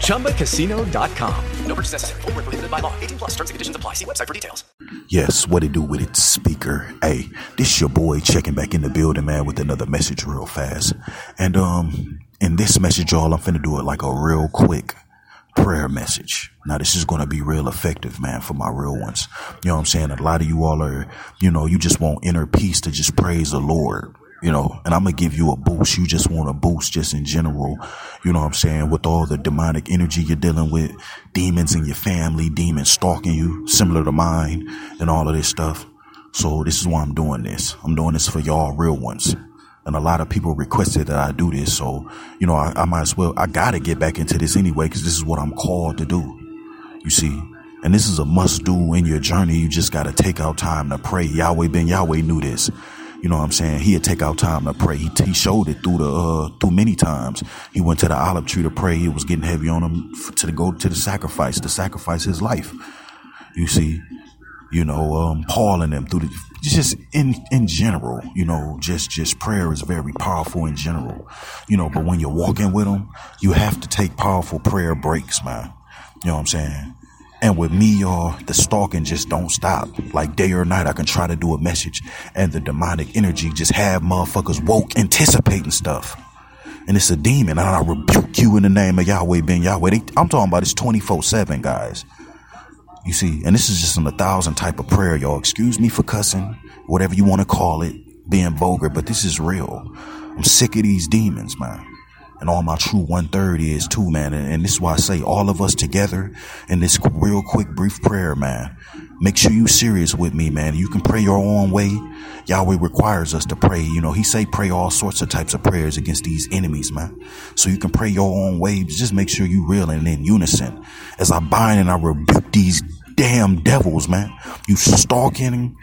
ChumbaCasino.com. No purchase necessary. Full prohibited by law. 18 plus terms and conditions apply. See website for details. Yes, what it do with it, Spreaker? Hey, this your boy checking back in the building, man, with another message real fast. And, um, in this message, y'all, I'm finna do it like a real quick prayer message. Now, this is going to be real effective, man, for my real ones. You know what I'm saying? A lot of you all are, you know, you just want inner peace to just praise the Lord, you know, and I'm to give you a boost. You just want a boost just in general. You know what I'm saying? With all the demonic energy you're dealing with, demons in your family, demons stalking you, similar to mine and all of this stuff. So this is why I'm doing this. I'm doing this for y'all real ones and a lot of people requested that I do this. So, you know, I, I might as well, I got to get back into this anyway, because this is what I'm called to do. You see, and this is a must do in your journey. You just got to take out time to pray. Yahweh Ben Yahweh knew this. You know what I'm saying? He'd take out time to pray. He, he showed it through the, uh, through many times. He went to the olive tree to pray. It was getting heavy on him to go to the sacrifice, to sacrifice his life. You see, you know, um, Paul and them through the, just in, in general, you know, just, just prayer is very powerful in general, you know, but when you're walking with them, you have to take powerful prayer breaks, man. You know what I'm saying? And with me, y'all, the stalking just don't stop. Like day or night, I can try to do a message and the demonic energy just have motherfuckers woke anticipating stuff. And it's a demon. And I rebuke you in the name of Yahweh Ben Yahweh. They, I'm talking about it's 24 7, guys. You see, and this is just an a thousand type of prayer, y'all. Excuse me for cussing, whatever you want to call it, being vulgar, but this is real. I'm sick of these demons, man. And all my true one third is too, man. And, and this is why I say all of us together in this real quick, brief prayer, man. Make sure you serious with me, man. You can pray your own way. Yahweh requires us to pray. You know, he say pray all sorts of types of prayers against these enemies, man. So you can pray your own way. Just make sure you real and in unison. As I bind and I rebuke these damn devils, man. You stalking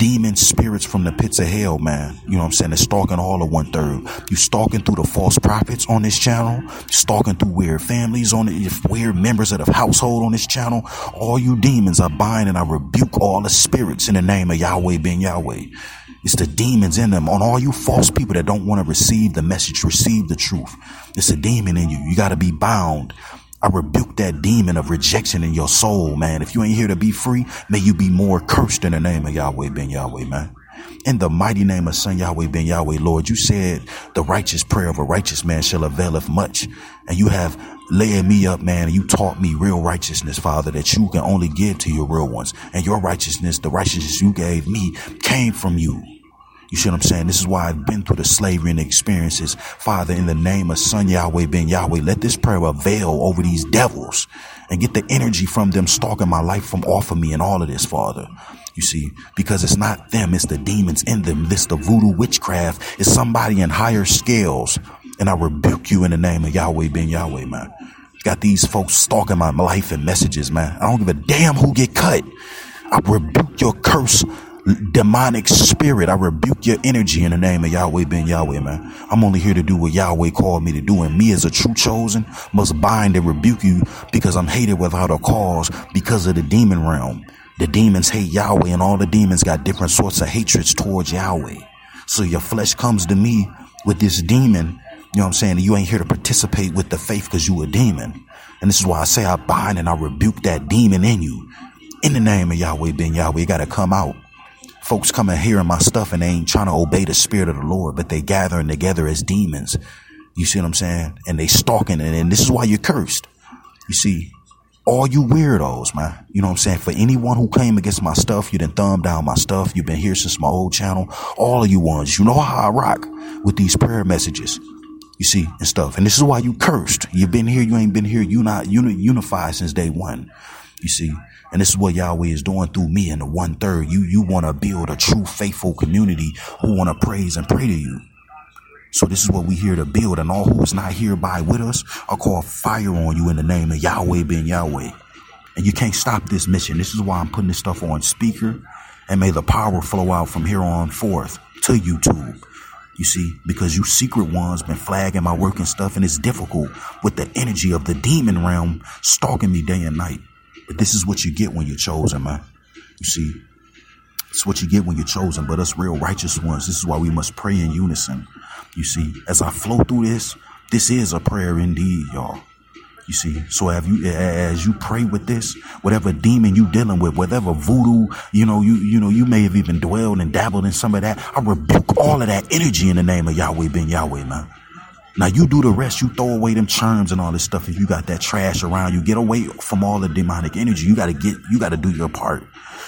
demon spirits from the pits of hell, man. You know what I'm saying? They're stalking all of one third. You stalking through the false prophets on this channel, stalking through weird families on it, weird members of the household on this channel. All you demons, I bind and I rebuke all the spirits in the name of Yahweh Ben Yahweh. It's the demons in them. On all you false people that don't want to receive the message, receive the truth. It's a demon in you. You got to be bound. I rebuke that demon of rejection in your soul, man. If you ain't here to be free, may you be more cursed in the name of Yahweh Ben Yahweh, man. In the mighty name of Son Yahweh Ben Yahweh, Lord, you said the righteous prayer of a righteous man shall availeth much. And you have laid me up, man, and you taught me real righteousness, Father, that you can only give to your real ones. And your righteousness, the righteousness you gave me, came from you. You see what I'm saying? This is why I've been through the slavery and the experiences. Father, in the name of Son Yahweh Ben Yahweh, let this prayer avail over these devils and get the energy from them stalking my life from off of me and all of this, Father. You see, because it's not them, it's the demons in them. This the voodoo witchcraft. It's somebody in higher scales. And I rebuke you in the name of Yahweh Ben Yahweh, man. Got these folks stalking my life and messages, man. I don't give a damn who get cut. I rebuke your curse demonic spirit. I rebuke your energy in the name of Yahweh Ben Yahweh, man. I'm only here to do what Yahweh called me to do. And me as a true chosen must bind and rebuke you because I'm hated without a cause because of the demon realm. The demons hate Yahweh and all the demons got different sorts of hatreds towards Yahweh. So your flesh comes to me with this demon. You know what I'm saying? You ain't here to participate with the faith because you a demon. And this is why I say I bind and I rebuke that demon in you. In the name of Yahweh Ben Yahweh, gotta come out folks come and hearing my stuff and they ain't trying to obey the spirit of the Lord, but they gathering together as demons. You see what I'm saying? And they stalking and, and this is why you're cursed. You see, all you weirdos, man. You know what I'm saying? For anyone who came against my stuff, you didn't thumb down my stuff. You've been here since my old channel. All of you ones, you know how I rock with these prayer messages. You see, and stuff. And this is why you cursed. You've been here, you ain't been here. You not uni- unified since day one. You see, and this is what Yahweh is doing through me and the one third. You you want to build a true faithful community who want to praise and pray to you. So this is what we here to build, and all who is not hereby with us are called fire on you in the name of Yahweh ben Yahweh. And you can't stop this mission. This is why I'm putting this stuff on Spreaker, and may the power flow out from here on forth to YouTube. You see, because you secret ones been flagging my work and stuff, and it's difficult with the energy of the demon realm stalking me day and night. This is what you get when you're chosen, man. You see, it's what you get when you're chosen. But us real righteous ones, this is why we must pray in unison. You see, as I flow through this, this is a prayer indeed, y'all. You see, so have you as you pray with this, whatever demon you dealing with, whatever voodoo, you know, you you know, you may have even dwelled and dabbled in some of that. I rebuke all of that energy in the name of Yahweh ben Yahweh, man. Now you do the rest. You throw away them charms and all this stuff. If you got that trash around you, get away from all the demonic energy. You got to get, you got to do your part.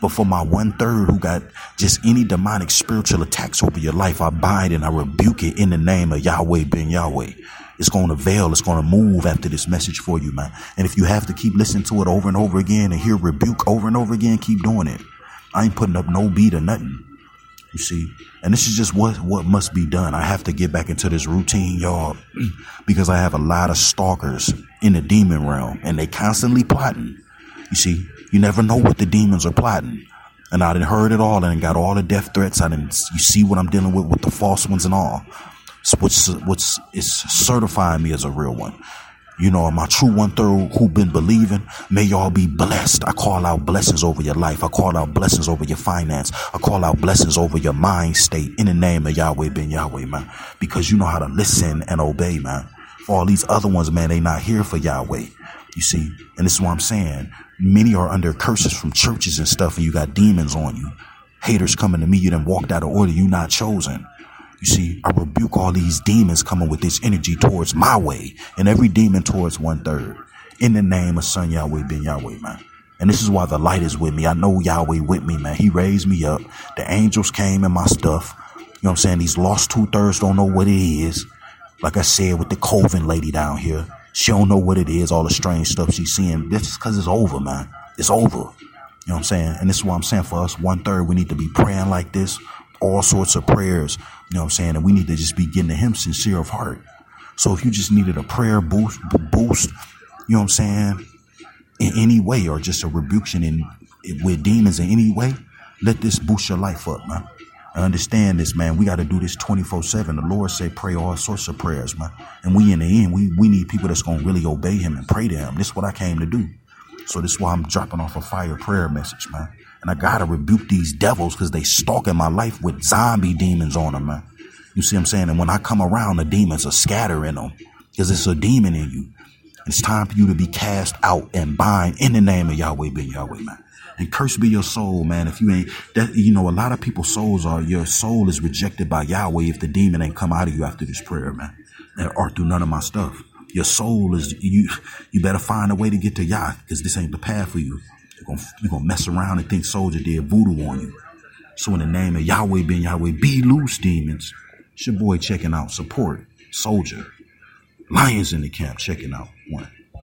But for my one third who got just any demonic spiritual attacks over your life, I bind and I rebuke it in the name of Yahweh ben Yahweh. It's going to veil. It's going to move after this message for you, man. And if you have to keep listening to it over and over again and hear rebuke over and over again, keep doing it. I ain't putting up no beat or nothing. You see, and this is just what what must be done. I have to get back into this routine, y'all, because I have a lot of stalkers in the demon realm, and they constantly plotting. You see, you never know what the demons are plotting. And I didn't heard it all and got all the death threats. I didn't, you see what I'm dealing with with the false ones and all. So what's, what's, is certifying me as a real one. You know, my true one third who been believing, may y'all be blessed. I call out blessings over your life. I call out blessings over your finance. I call out blessings over your mind state in the name of Yahweh ben Yahweh, man. Because you know how to listen and obey, man. For all these other ones, man, they not here for Yahweh. You see, and this is what I'm saying. Many are under curses from churches and stuff, and you got demons on you. Haters coming to me, you done walked out of order, you not chosen. You see, I rebuke all these demons coming with this energy towards my way, and every demon towards one third. In the name of Son Yahweh ben Yahweh, man. And this is why the light is with me. I know Yahweh with me, man. He raised me up. The angels came in my stuff. You know what I'm saying? These lost two thirds don't know what it is. Like I said with the Coven lady down here. She don't know what it is, all the strange stuff she's seeing. This is because it's over, man. It's over. You know what I'm saying? And this is why I'm saying for us. One third, we need to be praying like this. All sorts of prayers. You know what I'm saying? And we need to just be getting to him sincere of heart. So if you just needed a prayer boost, boost, you know what I'm saying? In any way, or just a rebuke in with demons in any way, let this boost your life up, man. I understand this, man. We got to do this 24 7. The Lord said, pray all sorts of prayers, man. And we, in the end, we, we need people that's going to really obey Him and pray to Him. This is what I came to do. So this is why I'm dropping off a fire prayer message, man. And I got to rebuke these devils because they stalking my life with zombie demons on them, man. You see what I'm saying? And when I come around, the demons are scattering them because it's a demon in you. It's time for you to be cast out and bind in the name of Yahweh ben Yahweh, man. And cursed be your soul, man. If you ain't that, you know, a lot of people's souls are, your soul is rejected by Yahweh if the demon ain't come out of you after this prayer, man. and, Or through none of my stuff. Your soul is, you, you better find a way to get to Yah, because this ain't the path for you. You're gonna, you're gonna mess around and think soldier did voodoo on you. So in the name of Yahweh ben Yahweh, be loose, demons. It's your boy checking out. Support. Soldier. Lions in the camp checking out. One.